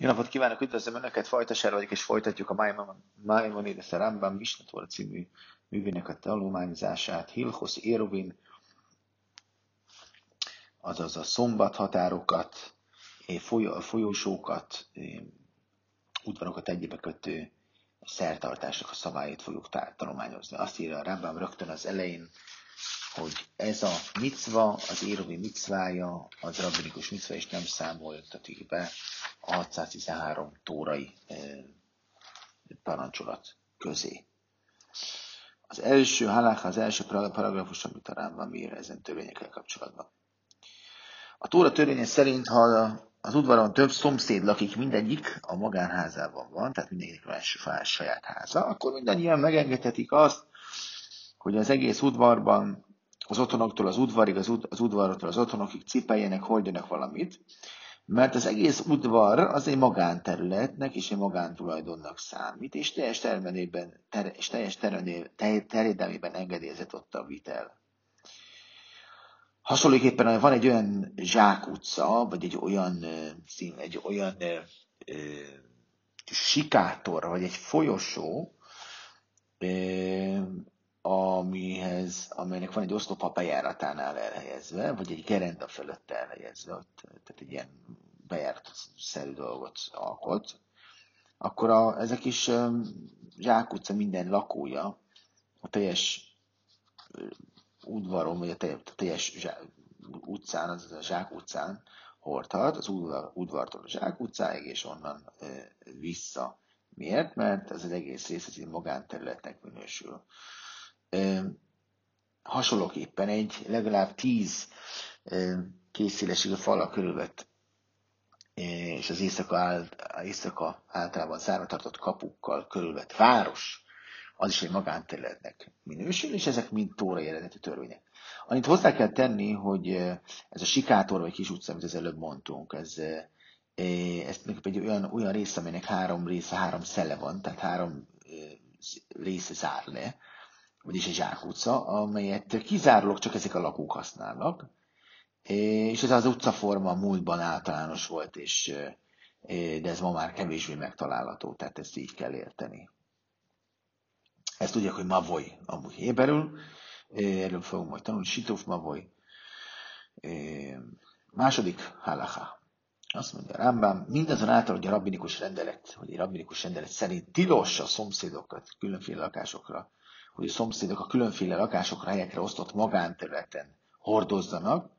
Jó napot kívánok, üdvözlöm Önöket, Fajtasára vagyok, és folytatjuk a Maimonides Rambam Misnator című művének a tanulmányozását. Hilchos Érovin, azaz a szombathatárokat, folyósókat, udvarokat egyébe kötő szertartásnak a szabályait fogjuk tanulmányozni. Azt írja a Rambam rögtön az elején, hogy ez a micva, az érovi micvája, az rabbinikus micva, és nem számoltatik be a 613 tórai parancsolat közé. Az első halák, az első paragrafus, amit a Rámban ír ezen törvényekkel kapcsolatban. A Tóra törvénye szerint, ha az udvaron több szomszéd lakik, mindegyik a magánházában van, tehát mindegyik van saját háza, akkor mindannyian megengedhetik azt, hogy az egész udvarban az otthonoktól az udvarig, az, ud- az udvaroktól az otthonokig cipeljenek, hordjanak valamit, mert az egész udvar az egy magánterületnek és egy magántulajdonnak számít, és teljes termelében, ter, és teljes terjedelmében engedélyezett ott a vitel. Hasonlóképpen van egy olyan zsákutca, vagy egy olyan, egy olyan ö, sikátor, vagy egy folyosó, ö, amihez, amelynek van egy oszlop a bejáratánál elhelyezve, vagy egy gerenda fölött elhelyezve, tehát egy ilyen bejáratszerű dolgot alkot, akkor a, ezek is um, zsákutca minden lakója a teljes udvaron, vagy a teljes, a teljes zsá, utcán, az a zsák utcán hordhat, az udvar, udvartól a zsák utcáig, és onnan vissza. Miért? Mert az, az egész rész az egy magánterületnek minősül hasonlóképpen egy legalább tíz készszélességű fala körülvett és az éjszaka, áll, éjszaka általában zárva tartott kapukkal körülvett város, az is egy magánterületnek minősül, és ezek mind tóra eredeti törvények. Annyit hozzá kell tenni, hogy ez a sikátor vagy kis utca, amit az előbb mondtunk, ez, ez egy olyan, olyan rész, aminek három része, három szele van, tehát három része zár le, vagyis egy zsákutca, amelyet kizárólag csak ezek a lakók használnak, és ez az utcaforma múltban általános volt, és, de ez ma már kevésbé megtalálható, tehát ezt így kell érteni. Ezt tudják, hogy mavoy amúgy héberül, erről fogunk majd tanulni, situf mavoy. Második halacha. Azt mondja Rambam, mindazonáltal, hogy a rabbinikus rendelet, hogy a rabbinikus rendelet szerint tilos a szomszédokat különféle lakásokra hogy a szomszédok a különféle lakásokra, helyekre osztott magánterületen hordozzanak,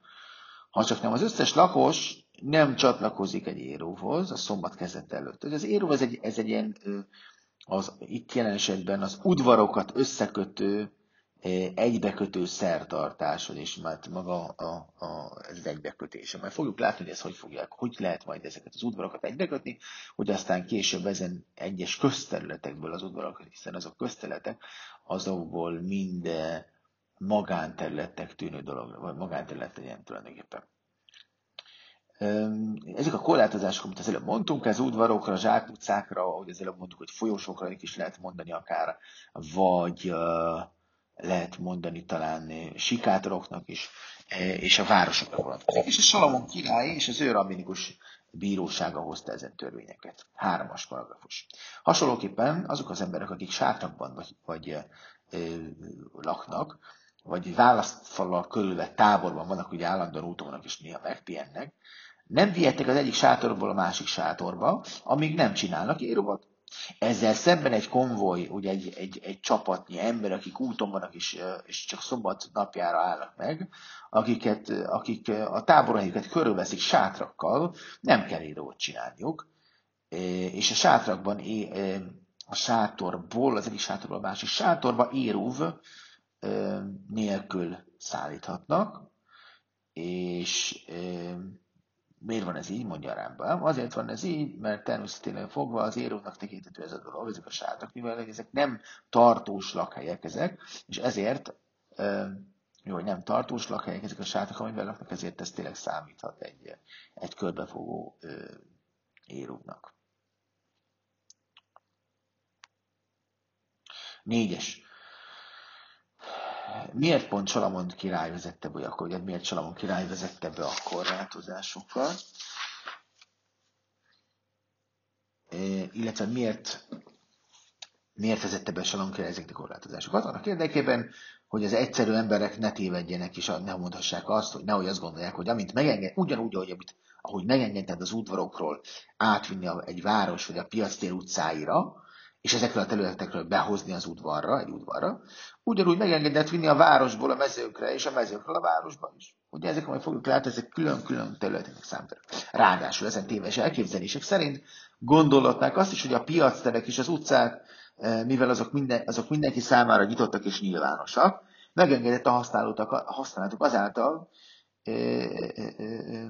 ha csak nem az összes lakos nem csatlakozik egy éróhoz a szombat kezdet előtt. Az éró ez egy, ez egy ilyen, az, itt jelen esetben az udvarokat összekötő egybekötő szertartás, és már maga a, a, ez egybekötése. Majd fogjuk látni, hogy ez hogy fogják, hogy lehet majd ezeket az udvarokat egybekötni, hogy aztán később ezen egyes közterületekből az udvarokat, hiszen azok közterületek, azokból mind magánterületek tűnő dolog, vagy magánterület legyen tulajdonképpen. Ezek a korlátozások, amit az előbb mondtunk, ez udvarokra, zsákutcákra, ahogy az előbb mondtuk, hogy folyosókra is lehet mondani akár, vagy lehet mondani talán eh, sikátoroknak is, eh, és a városokra vonatkozik. És a Salamon király és az ő rabinikus bírósága hozta ezen törvényeket. Háromas paragrafus. Hasonlóképpen azok az emberek, akik sátrakban vagy, vagy e, laknak, vagy választfalal körülve táborban vannak, ugye állandóan úton vannak, és néha megpihennek, nem vihetnek az egyik sátorból a másik sátorba, amíg nem csinálnak érovat, ezzel szemben egy konvoj, ugye egy, egy, egy csapatnyi ember, akik úton vannak és, és csak szombat napjára állnak meg, akiket, akik a táborhelyüket körülveszik sátrakkal, nem kell írót csinálniuk, és a sátrakban, a sátorból, az egyik sátorból a másik sátorba érúv nélkül szállíthatnak, és Miért van ez így, mondja Rámba? Azért van ez így, mert természetesen fogva az érónak tekintető ez a dolog, ezek a sátrak, mivel ezek nem tartós lakhelyek ezek, és ezért, jó, hogy nem tartós lakhelyek ezek a sátrak, amivel laknak, ezért ez tényleg számíthat egy, egy körbefogó érónak. Négyes miért pont Salamon király vezette be akkor, ugye miért Salamon király vezette be a korlátozásokat? illetve miért, miért vezette be Salomkére ezeket a korlátozásokat? Annak érdekében, hogy az egyszerű emberek ne tévedjenek, és ne mondhassák azt, hogy nehogy azt gondolják, hogy amint megenged, ugyanúgy, ahogy, amit, ahogy megengedted az udvarokról átvinni egy város vagy a piactér utcáira, és ezekről a területekről behozni az udvarra, egy udvarra, ugyanúgy megengedett vinni a városból a mezőkre, és a mezőkről a városba is. Ugye ezek, majd fogjuk látni, ezek külön-külön területeknek számítanak. Ráadásul ezen téves elképzelések szerint gondolhatnák azt is, hogy a piacterek és az utcák, eh, mivel azok, minden, azok mindenki számára nyitottak és nyilvánosak, megengedett a használatok, a használatok azáltal, eh, eh,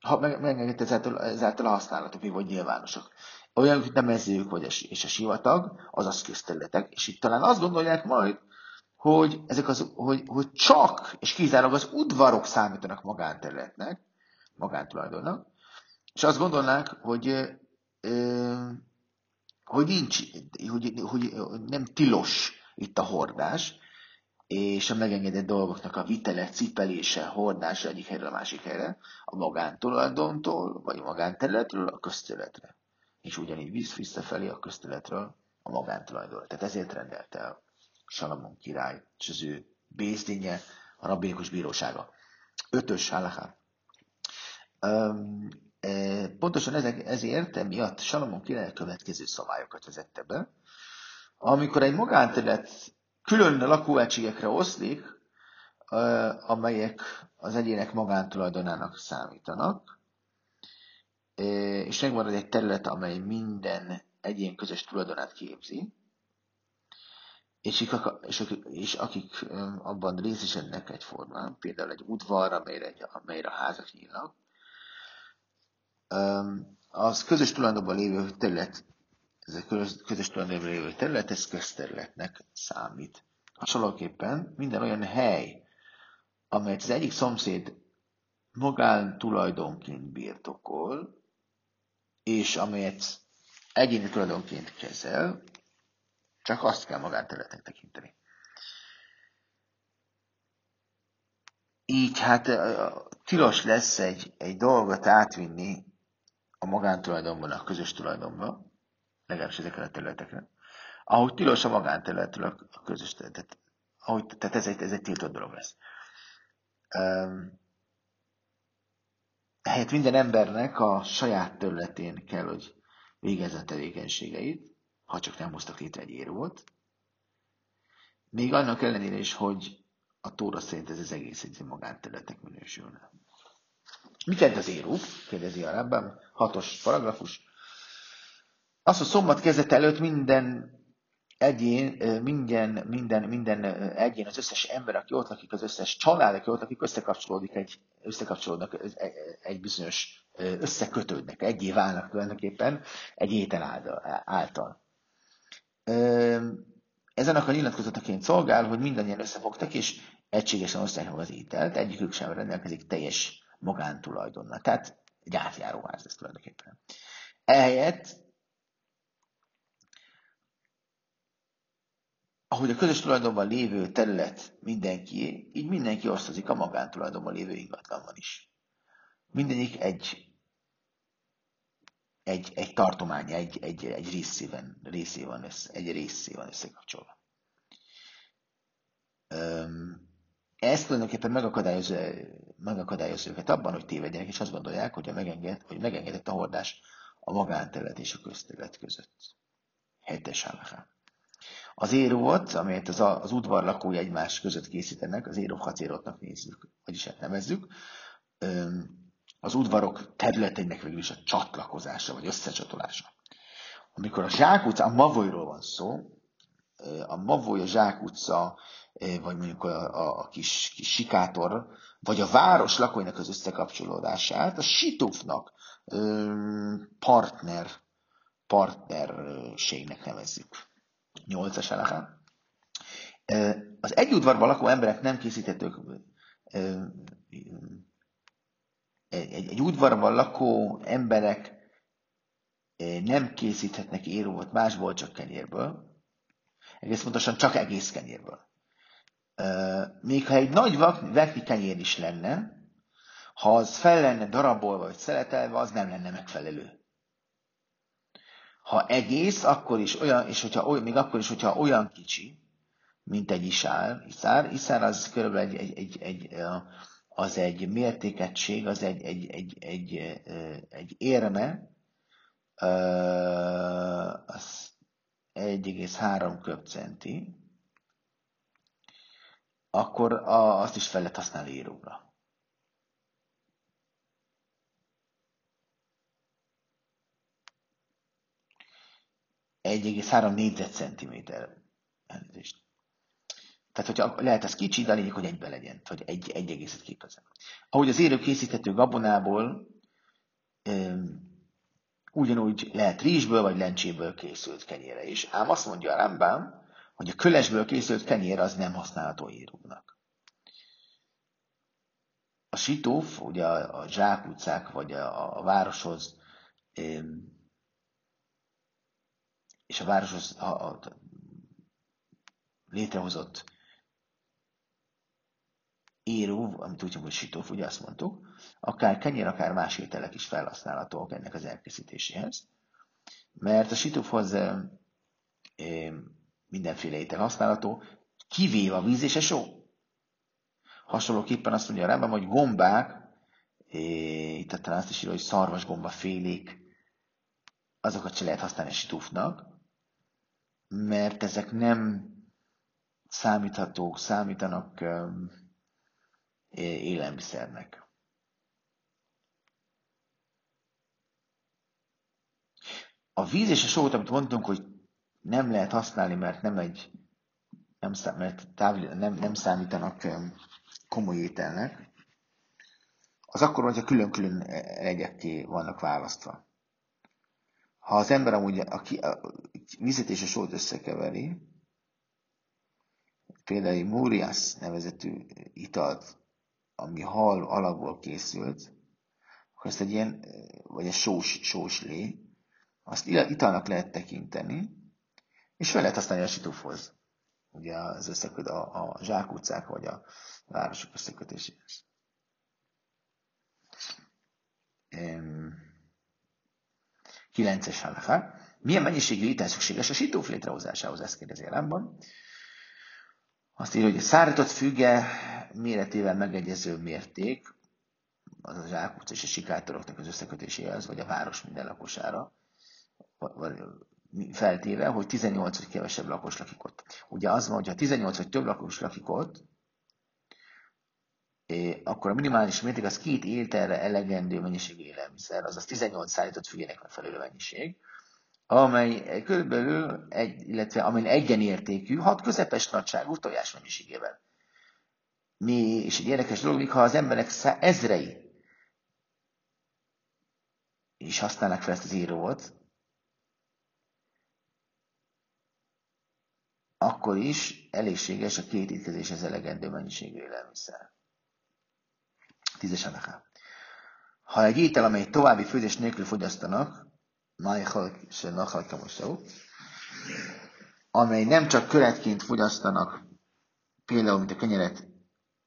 ha megengedett ezáltal, ezáltal a használatok, mi vagy nyilvánosak olyan, mint a mezők vagy a, és a sivatag, azaz közterületek, és itt talán azt gondolják majd, hogy, ezek az, hogy, hogy csak és kizárólag az udvarok számítanak magánterületnek, magántulajdonnak, és azt gondolnák, hogy, hogy nincs, hogy, hogy nem tilos itt a hordás, és a megengedett dolgoknak a vitele, cipelése, hordása egyik helyre a másik helyre, a magántulajdontól, vagy a magánterületről a közterületre és ugyanígy visz visszafelé a közteletről a magántulajdonra. Tehát ezért rendelte el Salamon király és az ő bézdénye, a rabbinikus bírósága. Ötös halaká. Um, e, pontosan ezek, ezért, emiatt Salamon király következő szabályokat vezette be. Amikor egy magánterület külön lakóegységekre oszlik, amelyek az egyének magántulajdonának számítanak, és megmarad egy terület, amely minden egyén közös tulajdonát képzi, és, és, és akik abban részesednek egyformán, például egy udvar, amelyre, amelyre a házak nyílnak, az közös tulajdonban lévő terület, ez a közös tulajdonban lévő terület, ez közterületnek számít. Hasonlóképpen minden olyan hely, amelyet az egyik szomszéd magán tulajdonként birtokol, és amelyet egyéni tulajdonként kezel, csak azt kell magánterületnek tekinteni. Így hát tilos lesz egy, egy dolgot átvinni a magántulajdonban a közös tulajdonba, legalábbis ezekre a területekre, ahogy tilos a magánterületről a közös területet. Ahogy, tehát ez egy, ez egy tiltott dolog lesz. Um, helyett minden embernek a saját területén kell, hogy végezze a tevékenységeit, ha csak nem hoztak létre egy érót. Még annak ellenére is, hogy a Tóra szerint ez az egész egy magánterületek minősülne. Mit jelent az éró? kérdezi a Rabbam, hatos paragrafus. Azt, a szombat kezdet előtt minden egyén, minden, minden, minden egyén, az összes ember, aki ott lakik, az összes család, aki ott lakik, összekapcsolódik egy, összekapcsolódnak egy bizonyos, összekötődnek, egyé válnak tulajdonképpen egy étel által. Ez annak a nyilatkozataként szolgál, hogy mindannyian összefogtak, és egységesen osztják az ételt, egyikük sem rendelkezik teljes magántulajdonnal. Tehát egy átjáróház ez tulajdonképpen. Ehelyett ahogy a közös tulajdonban lévő terület mindenki, így mindenki osztozik a magántulajdonban lévő ingatlanban is. Mindegyik egy, egy, egy tartomány, egy, egy, egy részében, részé van össze, egy részé van összekapcsolva. Ez tulajdonképpen megakadályozza, megakadályozza őket abban, hogy tévedjenek, és azt gondolják, hogy, a megenged, hogy megengedett a hordás a magánterület és a közterület között. Hetes állapán. Az érót, amelyet az, az udvar lakói egymás között készítenek, az éró hacérotnak nézzük, vagyis hát nevezzük, az udvarok területeinek végül is a csatlakozása, vagy összecsatolása. Amikor a zsákutca, a Mavolyról van szó, a Mavoly, a zsákutca, vagy mondjuk a, a, a kis, kis sikátor, vagy a város lakóinak az összekapcsolódását, a situfnak partner, partnerségnek nevezzük. 8-as eleha. Az egy udvarban lakó emberek nem készíthetők egy, egy udvarban lakó emberek nem készíthetnek érót másból, csak kenyérből. Egész pontosan csak egész kenyérből. Még ha egy nagy vekni kenyér is lenne, ha az fel lenne darabolva vagy szeletelve, az nem lenne megfelelő. Ha egész, akkor is olyan, és hogyha, olyan, még akkor is, hogyha olyan kicsi, mint egy isár, iszár, iszár az körülbelül egy, egy, egy, egy az egy mértékegység, az egy, egy, egy, egy, egy érme, az 1,3 köbcenti, akkor azt is fel lehet használni íróra. 1,3 négyzetcentiméter. Elnézést. Tehát, hogyha lehet ez kicsi, de lényeg, hogy egybe legyen, hogy egy, egy egészet képezzen. Ahogy az érő készíthető gabonából um, ugyanúgy lehet rizsből vagy lencséből készült kenyére is. Ám azt mondja a Rambam, hogy a kölesből készült kenyér az nem használható írónak. A sitóf, ugye a, a zsákutcák, vagy a, a városhoz um, és a városhoz a, a, létrehozott éró, amit úgy hogy sitóf, ugye azt mondtuk, akár kenyér, akár más ételek is felhasználhatók ennek az elkészítéséhez. Mert a sitófhoz e, e, mindenféle étel használható, kivéve a víz és a só. Hasonlóképpen azt mondja a Rambam, hogy gombák, e, itt talán azt is írja, hogy szarvasgomba félék, azokat se lehet használni a sitófnak, mert ezek nem számíthatók, számítanak élelmiszernek. A víz és a sót, amit mondtunk, hogy nem lehet használni, mert nem egy nem, szám, mert távol, nem, nem számítanak komoly ételnek, az akkor, hogyha külön-külön egyekké vannak választva. Ha az ember amúgy a, a vizet és a sót összekeveri, például egy Múrias nevezetű italt, ami hal alapból készült, akkor ezt egy ilyen, vagy egy sós, sós lé, azt italnak lehet tekinteni, és fel lehet használni a situfhoz. Ugye az összeköt a, a zsákutcák vagy a városok összekötéséhez. Um, 9-es halaká. Milyen mennyiségű étel szükséges a sitóf létrehozásához? Ezt kérdezi Elánban. Azt írja, hogy a szárított füge méretével megegyező mérték, az a zsákutc és a sikátoroknak az összekötéséhez, vagy a város minden lakosára, feltéve, hogy 18 vagy kevesebb lakos lakik ott. Ugye az van, hogy ha 18 vagy több lakos lakik ott, akkor a minimális mérték az két ételre elegendő mennyiség élelmiszer, azaz 18 szállított függének megfelelő mennyiség, amely körülbelül, egy, illetve amely egyenértékű, hat közepes nagyságú tojás mennyiségével. Mi, és egy érdekes dolog, ha az emberek ezrei is használnak fel ezt az írót, akkor is elégséges a két étkezéshez elegendő mennyiségű élelmiszer. Tízes anaká. Ha egy étel, amely további főzés nélkül fogyasztanak, amely nem csak köretként fogyasztanak, például, mint a kenyeret,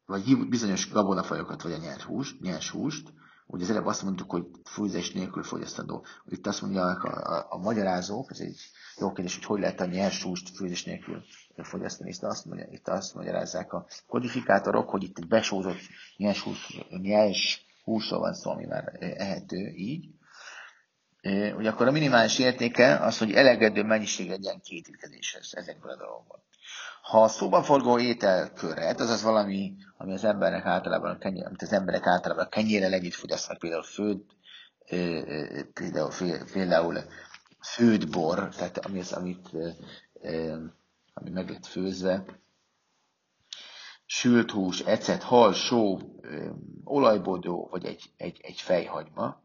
vagy bizonyos gabonafajokat, vagy a nyers húst, nyers húst, ugye az előbb azt mondtuk, hogy főzés nélkül fogyasztandó. Itt azt mondják a, a, a magyarázók, ez egy jó kérdés, hogy hogy lehet a nyers húst főzés nélkül fogyasztani. Itt azt, mondja, itt azt magyarázzák a kodifikátorok, hogy itt egy besózott nyers, hús, nyers húsról van szó, ami már ehető így. Ugye akkor a minimális értéke az, hogy elegedő mennyiség legyen két étkezéshez ezekből a dolgokból. Ha a szóban forgó ételköret, azaz valami, ami az emberek általában, kenyér, amit az emberek általában kenyérrel együtt fogyasztanak, például főd, például, például főd bor, tehát ami az, amit, ami meg lett főzve, sült hús, ecet, hal, só, olajbodó, vagy egy, egy, egy fejhagyma,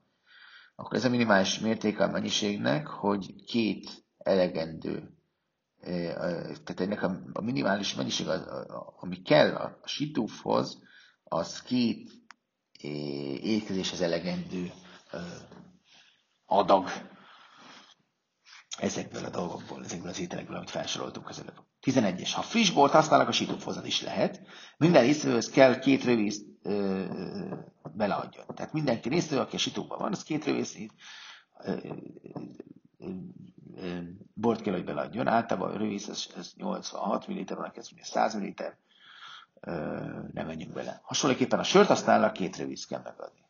akkor ez a minimális mértéke a mennyiségnek, hogy két elegendő, tehát ennek a, minimális mennyiség, ami kell a situfhoz, az két étkezéshez elegendő adag ezekből a dolgokból, ezekből az ételekből, amit felsoroltunk az előbb. 11-es. Ha friss bort használnak, a sitófhoz az is lehet. Minden részvevőhöz kell két rövízt beleadjon. Tehát mindenki résztvevő, aki a sitóban van, az két rövészt bort kell, hogy beladjon. Általában a ez, ez 86 ml, van ez 100 ml, nem menjünk bele. Hasonlóképpen a sört használnak, két rövíz kell megadni.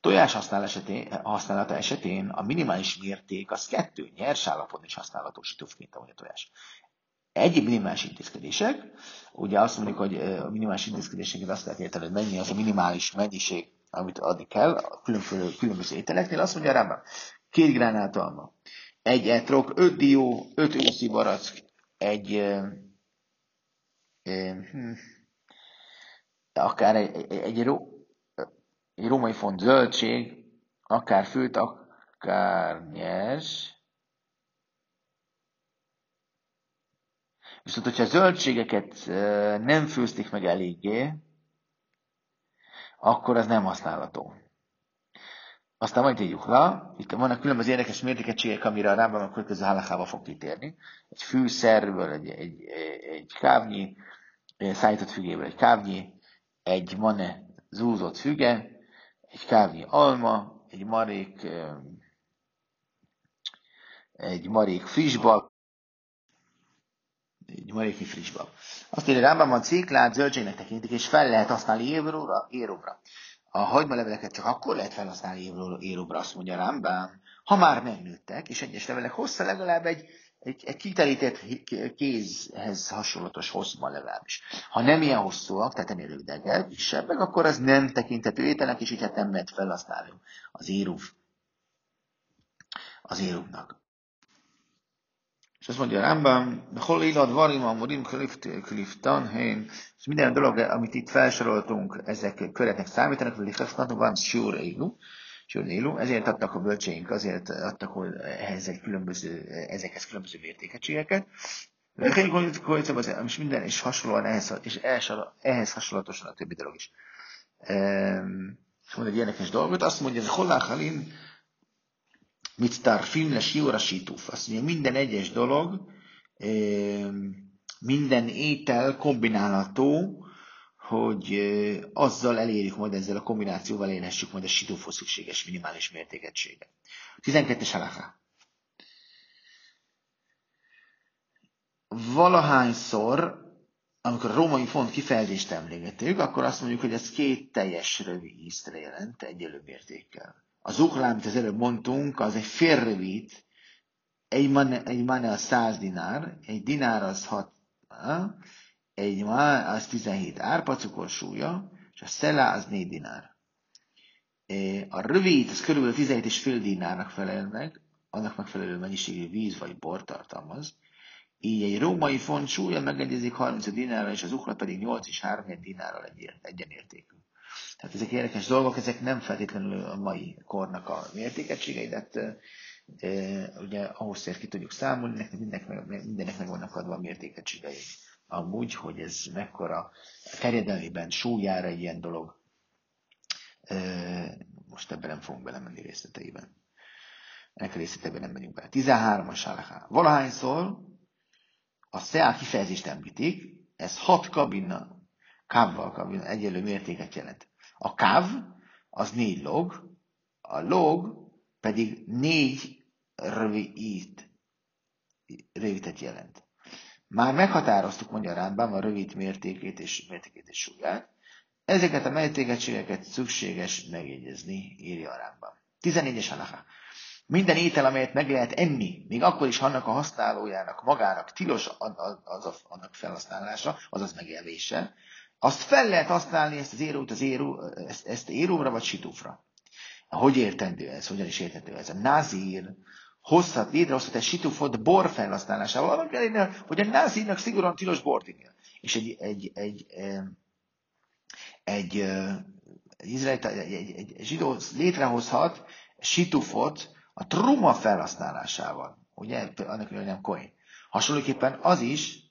Tojás használ esetén, használata esetén a minimális mérték az kettő nyers állapon is használható situfként, ahogy a tojás. Egyéb minimális intézkedések, ugye azt mondjuk, hogy a minimális intézkedéseket azt lehet érteni, hogy mennyi az a minimális mennyiség, amit adni kell a különböző, különböző ételeknél, azt mondja rám, két gránátalma, egy etrok, öt dió, öt őszi barack, egy, hm, akár egy, egy, egy, egy római font zöldség, akár főt, akár nyers, Viszont, hogyha zöldségeket nem főzték meg eléggé, akkor az nem használható. Aztán majd írjuk le, itt vannak különböző érdekes mértékegységek, amire a Rámban a következő halakába fog kitérni. Egy fűszerből, egy, egy, egy kávnyi, szállított fügéből egy kávnyi, egy mane zúzott füge, egy kávnyi alma, egy marék, egy marék frissbal, egy maréki frissbal. Azt írja, van ciklát, zöldségnek tekintik, és fel lehet használni éróra, éróbra. A hagymaleveleket csak akkor lehet felhasználni éróbra, azt mondja Rámbán, ha már megnőttek, és egyes levelek hossza legalább egy, egy, egy kitelített kézhez hasonlatos hosszban legalábbis. Ha nem ilyen hosszúak, tehát ennél rövidek, kisebbek, akkor az nem tekintető ételnek, és így hát nem lehet felhasználni az éruv. Az éruvnak. És azt mondja a Rambam, hol illad varim amorim kliftan hén, és minden dolog, amit itt felsoroltunk, ezek köretnek számítanak, hogy lichafnatu van sure élu, ezért adtak a bölcseink, azért adtak hogy ehhez egy különböző, ezekhez különböző mértékegységeket. És minden is hasonlóan ehhez, és ehhez hasonlatosan a többi dolog is. És mond egy érdekes dolgot, azt mondja, hogy Halin, mit tarfim le sióra situf. Azt mondja, minden egyes dolog, minden étel kombinálható, hogy azzal elérjük majd ezzel a kombinációval érhessük majd a situfhoz szükséges minimális mértékegységet. 12-es halaká. Valahányszor, amikor a római font kifejezést emlégetünk, akkor azt mondjuk, hogy ez két teljes rövid íztre jelent egyelő mértékkel. Az uklán, amit az előbb mondtunk, az egy félrövid, egy mane, egy mane az 100 dinár, egy dinár az 6, egy má az 17 árpacukor súlya, és a szelá az 4 dinár. A rövid, az körülbelül 17 és fél dinárnak felel meg, annak megfelelő mennyiségű víz vagy bor tartalmaz. Így egy római font súlya megegyezik 30 dinárral, és az ukla pedig 8 és 3 dinárral egyenértékű. Tehát ezek érdekes dolgok, ezek nem feltétlenül a mai kornak a mértékegységei, de e, ugye ahhoz szér ki tudjuk számolni, neknek mindennek, mindennek meg vannak adva a mértékegységei. Amúgy, hogy ez mekkora terjedelmében súlyára ilyen dolog, e, most ebben nem fogunk belemenni részleteiben. Ennek a részleteiben nem megyünk bele. 13-as alaká. Valahányszor a SEA kifejezést említik, ez hat kabina, kávval kabina egyelő mértéket jelent. A káv az négy log, a log pedig négy rövid, rövidet jelent. Már meghatároztuk, Rámbám, a rövid mértékét és mértékét és súlyát. Ezeket a mértékegységeket szükséges megjegyezni, írja a Rámbám. 14-es halaká. Minden étel, amelyet meg lehet enni, még akkor is annak a használójának magának tilos az, az annak felhasználása, azaz megélvése, azt fel lehet használni, ezt az érót, az éró, ezt, ezt éróra vagy situfra. Hogy értendő ez? Hogyan is értendő ez? A nazír hozhat, létrehozhat egy situfot bor felhasználásával, annak ellenére, hogy a nazírnak szigorúan tilos bort inni. És egy, egy, egy, egy, egy, izraelita, egy, egy, egy, egy zsidó létrehozhat situfot a truma felhasználásával. Ugye, annak, hogy nem koin. Hasonlóképpen az is,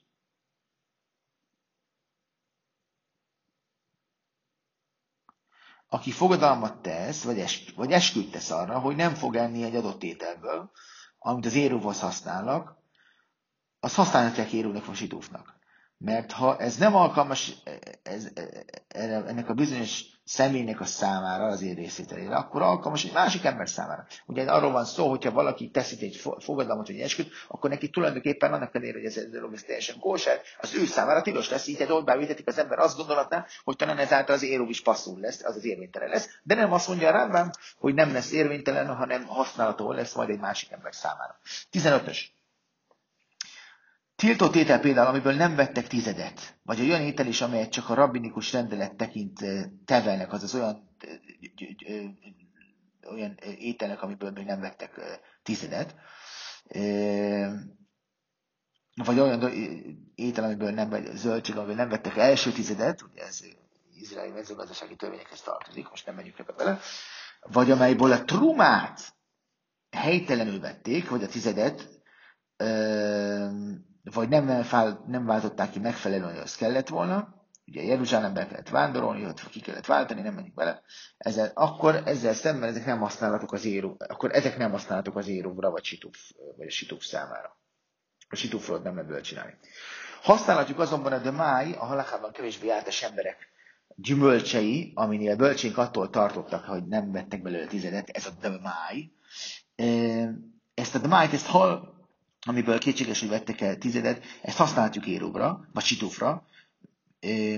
aki fogadalmat tesz, vagy, es, vagy esküdt tesz arra, hogy nem fog enni egy adott ételből, amit az éróhoz használnak, az használhatják érónak vagy sidófnak. Mert ha ez nem alkalmas ez, ennek a bizonyos személynek a számára, az én részételére, akkor alkalmas egy másik ember számára. Ugye arról van szó, hogyha valaki teszik egy fogadalmat, egy esküt, akkor neki tulajdonképpen annak ellenére, hogy ez, ez teljesen kóser, az ő számára tilos lesz, így ott bevétetik az ember azt gondolatná, hogy talán ezáltal az éró is passzul lesz, az az érvénytelen lesz, de nem azt mondja rám, hogy nem lesz érvénytelen, hanem használható lesz majd egy másik ember számára. 15-ös. Tiltott étel például, amiből nem vettek tizedet, vagy olyan étel is, amelyet csak a rabbinikus rendelet tekint tevelnek, azaz olyan, olyan ételnek, amiből még nem vettek tizedet, vagy olyan étel, amiből nem, zöldség, amiből nem vettek első tizedet, ugye ez izraeli mezőgazdasági törvényekhez tartozik, most nem megyünk ebbe bele, vagy amelyből a trumát helytelenül vették, vagy a tizedet, vagy nem, nem váltották ki megfelelően, hogy az kellett volna, ugye Jeruzsálembe kellett vándorolni, ott ki kellett váltani, nem menjünk bele, ezzel, akkor ezzel szemben ezek nem használhatók az éró, akkor ezek nem használhatók az éróvra, vagy situf, vagy a situf számára. A situfról nem lehet csinálni. Használhatjuk azonban a demáj, a halakában kevésbé jártas emberek gyümölcsei, aminél bölcsénk attól tartottak, hogy nem vettek belőle tizedet, ez a demáj. Ezt a demájt, ezt hal, amiből kétséges, hogy vettek el tizedet, ezt használhatjuk éróbra, vagy situfra,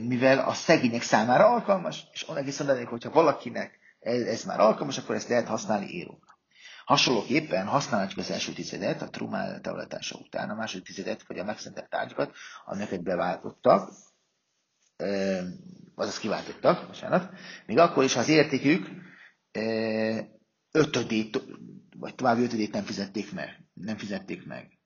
mivel a szegények számára alkalmas, és onnan egészen mondanék, hogyha valakinek ez, már alkalmas, akkor ezt lehet használni éróbra. Hasonlóképpen használhatjuk az első tizedet, a trumál tavlatása után, a második tizedet, vagy a megszentelt tárgyakat, amiket beváltottak, azaz kiváltottak, bocsánat, még akkor is, ha az értékük ötödét, vagy további ötödét nem fizették meg. Nem fizették meg.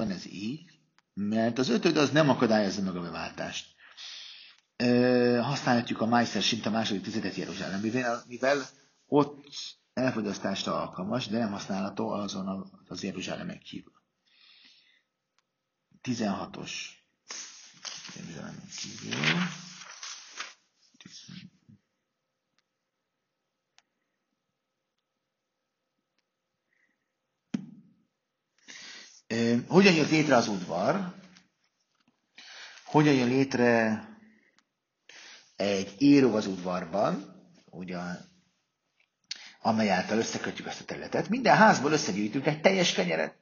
Van ez így, mert az ötöd az nem akadályozza meg a beváltást. E, használhatjuk a Meister a második tizedet Jeruzsálem, mivel, mivel ott elfogyasztásra alkalmas, de nem használható azon az Jeruzsálemen kívül. 16-os Jeruzsálemen kívül. Hogyan jött létre az udvar? Hogyan jön létre egy író az udvarban, ugye, amely által összekötjük ezt a területet. Minden házból összegyűjtünk egy teljes kenyeret,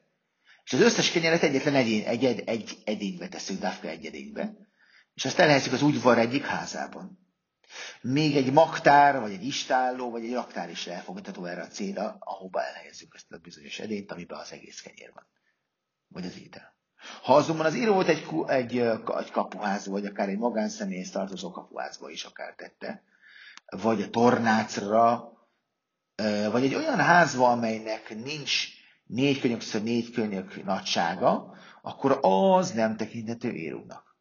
és az összes kenyeret egyetlen egy, egy, egy, egy edénybe teszünk, Dafka egy edénybe, és azt elhelyezzük az udvar egyik házában. Még egy magtár, vagy egy istálló, vagy egy raktár is elfogadható erre a célra, ahova elhelyezzük ezt a bizonyos edényt, amiben az egész kenyér van vagy az étel. Ha azonban az író volt egy, egy, egy kapuház, vagy akár egy magánszemélyhez tartozó kapuházba is akár tette, vagy a tornácra, vagy egy olyan házba, amelynek nincs négy könyökször négy könyök nagysága, akkor az nem tekinthető írónak.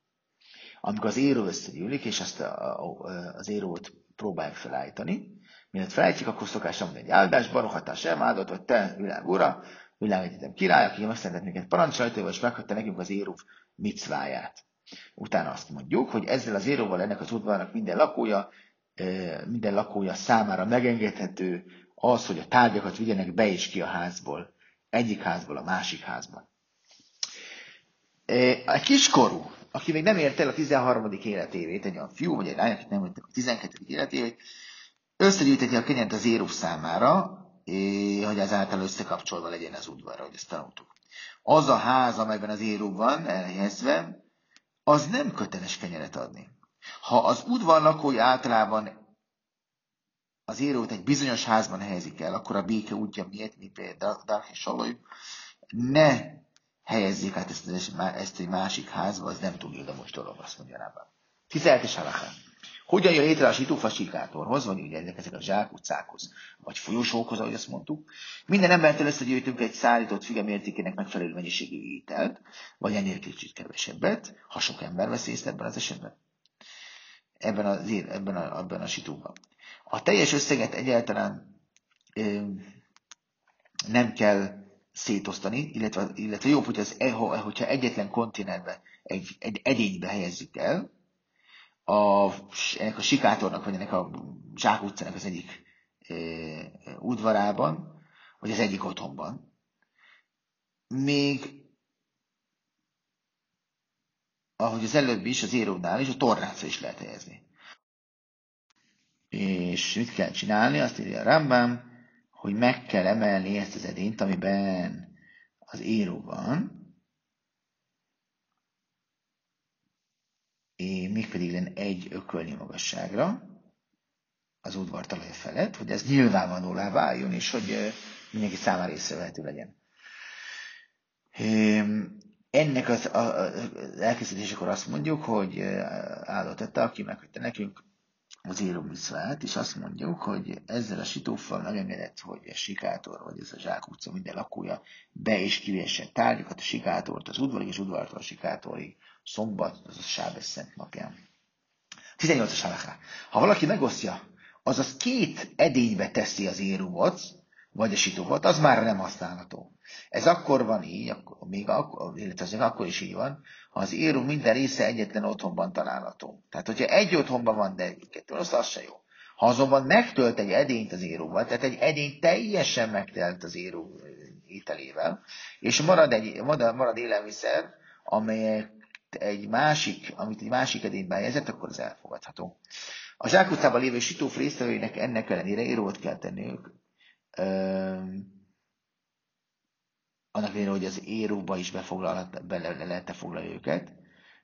Amikor az író összegyűlik, és ezt a, a, az írót próbálják felállítani, mielőtt felállítjuk, akkor szokás mondani egy áldás, barohatás elmáldott, vagy te, világ ura, világegyetem király, aki megszentett minket parancsolajtóval, és meghagyta nekünk az érúv micváját. Utána azt mondjuk, hogy ezzel az éróval ennek az udvarnak minden lakója, minden lakója számára megengedhető az, hogy a tárgyakat vigyenek be és ki a házból, egyik házból a másik házba. Egy kiskorú, aki még nem ért el a 13. életévét, egy olyan fiú vagy egy lány, akit nem ért a 12. életévét, összegyűjteti a kenyert az érúv számára, hogy ezáltal összekapcsolva legyen az udvar, ahogy ezt tanultuk. Az a ház, amelyben az éró van elhelyezve, az nem köteles kenyeret adni. Ha az udvar lakói általában az érót egy bizonyos házban helyezik el, akkor a béke útja miért, mi például Dark és ne helyezzék át ezt, ezt egy másik házba, az nem túl ildomos dolog, azt mondja Rábán. 17-es hogyan jön létre a situfa sikátorhoz, vagy ugye ezek, ezek a zsákutcákhoz, vagy folyosókhoz, ahogy azt mondtuk. Minden embertől összegyűjtünk egy szállított figa mértékének megfelelő mennyiségű ételt, vagy ennél kicsit kevesebbet, ha sok ember vesz részt ebben az esetben. Ebben, a, ebben, a, ebben a situban. A teljes összeget egyáltalán ö, nem kell szétosztani, illetve, illetve jobb, hogy az, hogyha egyetlen kontinentbe, egy, egy edénybe helyezzük el, a, ennek a sikátornak, vagy ennek a zsákutcának az egyik udvarában, vagy az egyik otthonban, még ahogy az előbb is, az érónál is, a tornácra is lehet helyezni. És mit kell csinálni? Azt írja a Rambam, hogy meg kell emelni ezt az edényt, amiben az éró van, és mégpedig len egy ökölnyi magasságra, az udvar talaj felett, hogy ez nyilvánvalóvá váljon, és hogy mindenki számára észrevehető legyen. Ennek az, az elkészítésekor azt mondjuk, hogy áldott tette, aki meghagyta nekünk az író miszvát, és azt mondjuk, hogy ezzel a sitóffal megengedett, hogy a sikátor, vagy ez a zsák utca minden lakója be- és kivésse tárgyakat, a sikátort az udvarig, és udvartól a sikátorig szombat, az a Sábes szent napján. 18-as Ha valaki megosztja, azaz két edénybe teszi az érumot, vagy a sitóvat, az már nem használható. Ez akkor van így, akkor, még akkor, illetve azért akkor is így van, ha az érum minden része egyetlen otthonban található. Tehát, hogyha egy otthonban van, de kettő, az, az se jó. Ha azonban megtölt egy edényt az éróval, tehát egy edény teljesen megtelt az éró ételével, és marad, egy, marad, marad élelmiszer, amelyek egy másik, amit egy másik edénybe helyezett, akkor az elfogadható. A zsákutcában lévő sitóf résztvevőinek ennek ellenére írót kell tenniük, annak ellenére, hogy az éróba is befoglalhat, bele lehet foglalni őket,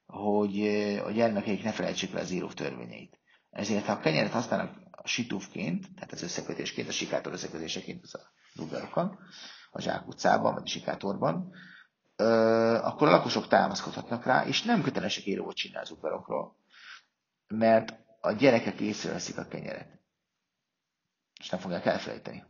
hogy a gyermekeik ne felejtsék le az író törvényeit. Ezért, ha a kenyeret használnak a situfként, tehát az összekötésként, a sikátor összekötéseként az a duggarokon, a zsákutcában, vagy a sikátorban, akkor a lakosok támaszkodhatnak rá, és nem kötelesek írót csinálni az udvarokról, mert a gyerekek észreveszik a kenyeret, és nem fogják elfelejteni.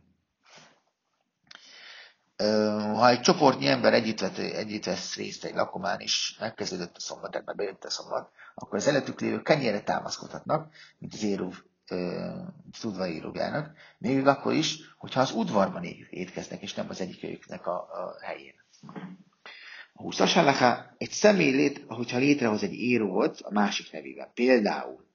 Ha egy csoportnyi ember együtt, vett, együtt vesz részt egy lakomán, és megkezdődött a szombat, tehát már bejött a szombat, akkor az előttük lévő kenyére támaszkodhatnak, mint az érúv, az udvar írógának, még akkor is, hogyha az udvarban étkeznek, és nem az egyikőjüknek a, a helyén. A 20-as egy személy, lét, hogyha létrehoz egy érót a másik nevében. Például,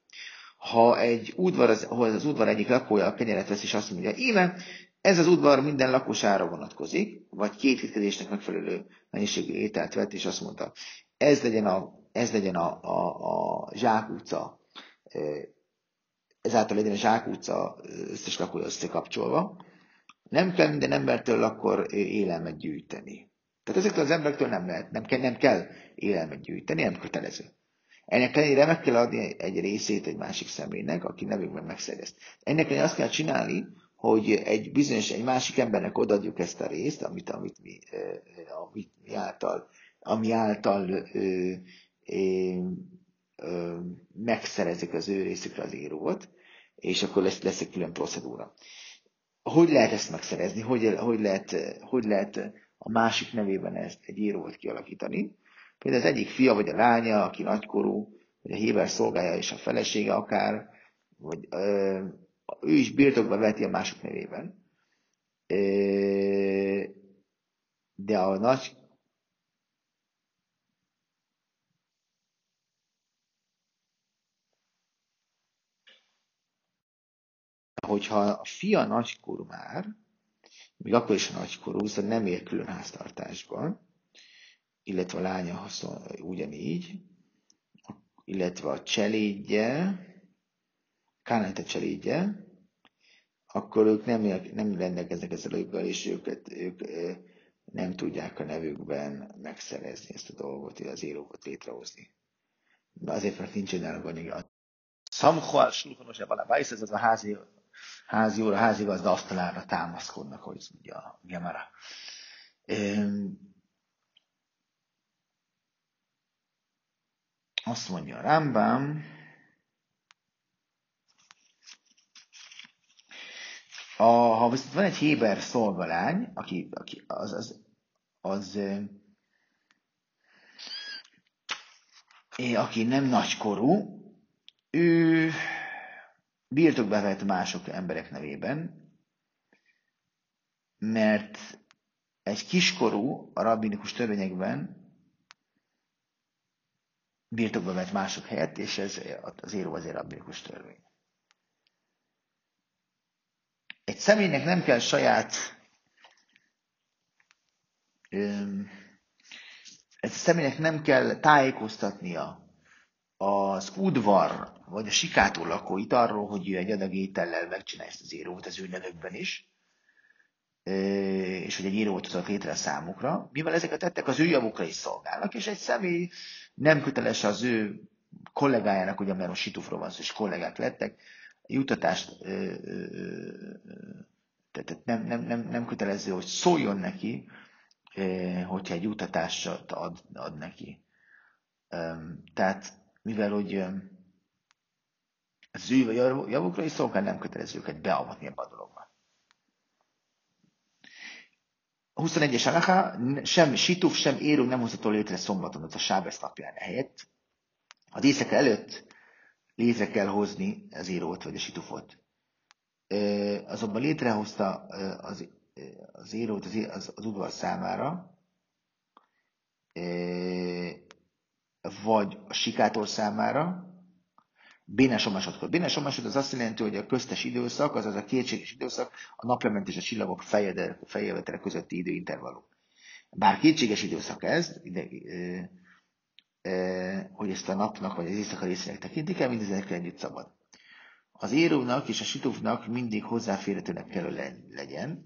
ha egy udvar, az, az udvar egyik lakója a kenyeret vesz, és azt mondja, íme, ez az udvar minden lakosára vonatkozik, vagy két étkezésnek megfelelő mennyiségű ételt vett, és azt mondta, ez legyen a, ez legyen a, a, a Zsák utca, ezáltal legyen a Zsák utca összes lakója összekapcsolva. Nem kell minden embertől akkor élelmet gyűjteni. Tehát ezektől az emberektől nem lehet, nem kell, nem kell élelmet gyűjteni, nem kötelező. Ennek ellenére meg kell adni egy részét egy másik személynek, aki nevükben megszerezt. Ennek ellenére azt kell csinálni, hogy egy bizonyos, egy másik embernek odaadjuk ezt a részt, amit, amit mi, amit mi által, ami által ö, ö, ö, megszerezik az ő részükre az írót, és akkor lesz, lesz egy külön procedúra. Hogy lehet ezt megszerezni? Hogy, hogy, lehet, hogy lehet a másik nevében ezt egy írót kialakítani? Például az egyik fia vagy a lánya, aki nagykorú, vagy a héber szolgája és a felesége akár, vagy ö, ő is birtokba veti a mások nevében. De a nagy hogyha a fia nagykorú már, még akkor is a nagykorú, szóval nem ér külön háztartásban, illetve a lánya haszon, ugyanígy, illetve a cselédje, Kánete cselédje, akkor ők nem, nem rendelkeznek ezzel joggal, és őket, ők nem tudják a nevükben megszerezni ezt a dolgot, az írókat létrehozni. De azért, mert nincs egy anyagi. Szamhoal sulhanos a valabájsz, ez az a házi, házi óra, házi gazda asztalára támaszkodnak, hogy mondja a Gemara. Azt mondja a Rambam, A, ha viszont van egy Héber szolgalány, aki, aki az, az, az, az aki nem nagykorú, ő birtokba vett mások emberek nevében, mert egy kiskorú a rabbinikus törvényekben birtokba vett mások helyett, és ez az éró azért rabbinikus törvény. Egy személynek nem kell saját egy személynek nem kell tájékoztatnia az udvar, vagy a sikátor lakóit arról, hogy ő egy adag étellel megcsinálja ezt az írót az ő nevükben is, és hogy egy írót hozott létre a számukra, mivel ezek a tettek az ő javukra is szolgálnak, és egy személy nem köteles az ő kollégájának, ugye mert most Situfról van szó, és kollégák lettek, jutatást, tehát nem, nem, nem, nem kötelező, hogy szóljon neki, hogyha egy jutatást ad, ad neki. Tehát, mivel hogy az ő javukra is szolgál, nem kötelező őket beavatni ebbe a dologba. A 21-es alaká, sem Situf, sem Érő nem hozható létre szombaton, az a Sábesz napján helyett. A díszek előtt létre kell hozni az írót vagy a situfot. Azonban létrehozta az, az írót az, az, az udvar számára, vagy a sikátor számára, Bénes omásodkor. Bénes omásod az azt jelenti, hogy a köztes időszak, azaz a kétséges időszak, a naplement és a csillagok feljövetele közötti időintervallum. Bár kétséges időszak ez, ide, e, e, hogy ezt a napnak vagy az éjszaka részének tekintik el, mindezekre együtt szabad. Az írónak és a situfnak mindig hozzáférhetőnek kell legyen,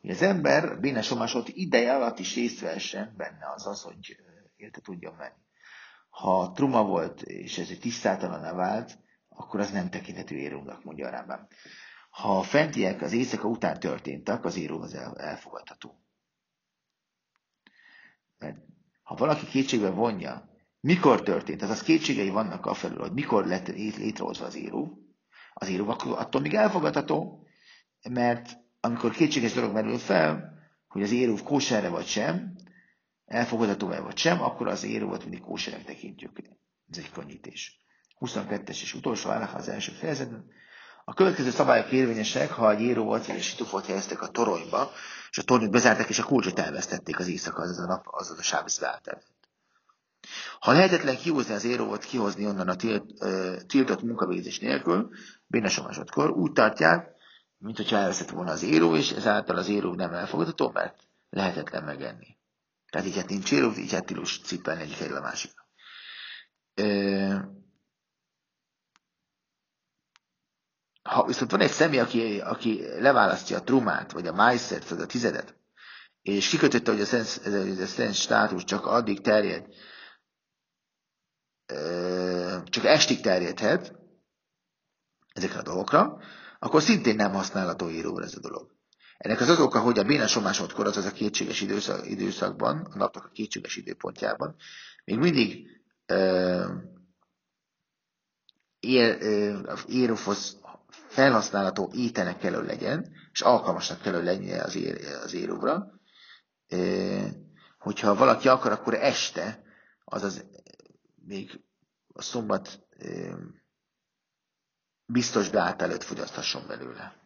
hogy az ember bénes omásod ideje alatt is részt vehessen benne, azaz, hogy érte tudjon menni. Ha truma volt, és ez egy tisztátalan vált, akkor az nem tekinthető írónak, mondja a Rambam. Ha a fentiek az éjszaka után történtek, az író az elfogadható. Mert ha valaki kétségbe vonja, mikor történt, azaz kétségei vannak a felül, hogy mikor lett létrehozva az író, az író akkor attól még elfogadható, mert amikor kétséges dolog merül fel, hogy az író kóserre vagy sem, elfogadható-e vagy sem, akkor az írót mindig kóserek tekintjük. Ez egy könnyítés. 22-es és utolsó állás az első fejezetben. A következő szabályok érvényesek, ha egy író volt, és situfot helyeztek a toronyba, és a tornyot bezárták, és a kulcsot elvesztették az éjszaka, az a nap, az a eltelt. Ha lehetetlen kihozni az érót, kihozni onnan a tilt, uh, tiltott munkavégzés nélkül, bénes másodkor, úgy tartják, mint hogyha elveszett volna az éró, és ezáltal az éró nem elfogadható, mert lehetetlen megenni. Tehát így hát nincs éró, így hát tilos cipelni egyik helyről a másikra. Ha viszont van egy személy, aki, aki leválasztja a trumát, vagy a májszert, vagy a tizedet, és kikötötte, hogy a szent, ez a szent státus csak addig terjed, csak estig terjedhet ezekre a dolgokra, akkor szintén nem használható íróra ez a dolog. Ennek az az oka, hogy a bénes omásodkor, az a kétséges időszak, időszakban, a napnak a kétséges időpontjában, még mindig uh, ér, uh, érofosz felhasználható ételnek kell, hogy legyen, és alkalmasnak kell, hogy az, ér, az éróvra. E, hogyha valaki akar, akkor este, azaz még a szombat biztos beállt előtt fogyaszthasson belőle.